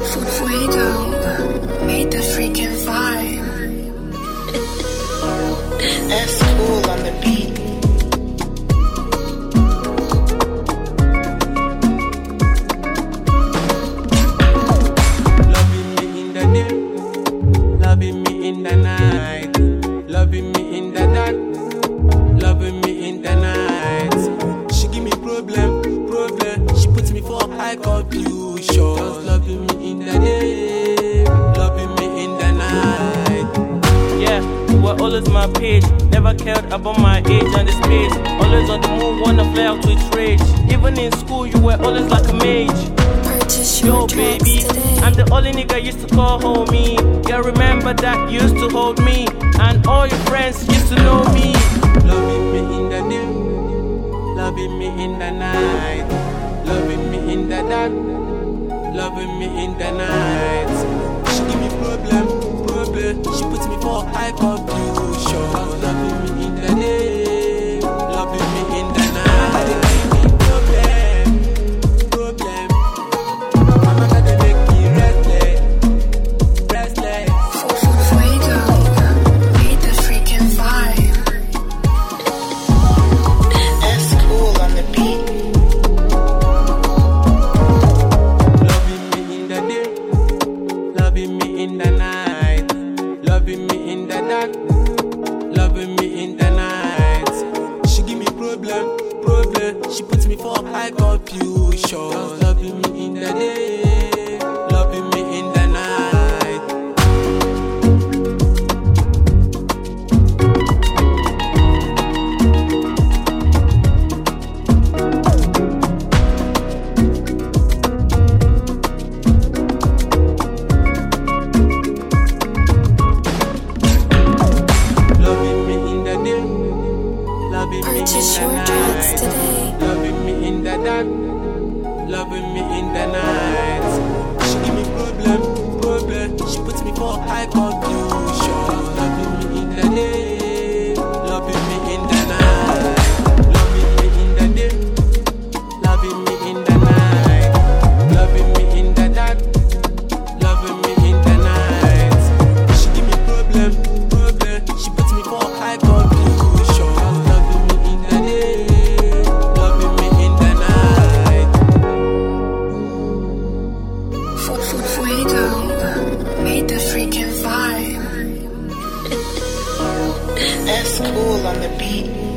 Fuego made the vibe. That's cool on the beat. Loving me in the day, loving me in the night, loving me in the dark, loving me in the night. She give me problem, problem. She puts me for high confusion. You were always my page. Never cared about my age and the space. Always on the move, wanna fly out with rage. Even in school, you were always like a mage. Yo, baby, today. I'm the only nigga used to call homie. Yeah, remember that you used to hold me, and all your friends used to know me. Loving me in the day, loving me in the night, loving me in the dark, loving me in the night. She give me problem, problem. She puts me for high She puts me for high confusion. Loving me in the day, loving me in the night. Loving me in the day, loving me in Purchase your tracks night. today. Loving me in the loving me in the night. freedom, made the freaking vibe. That's cool on the beat.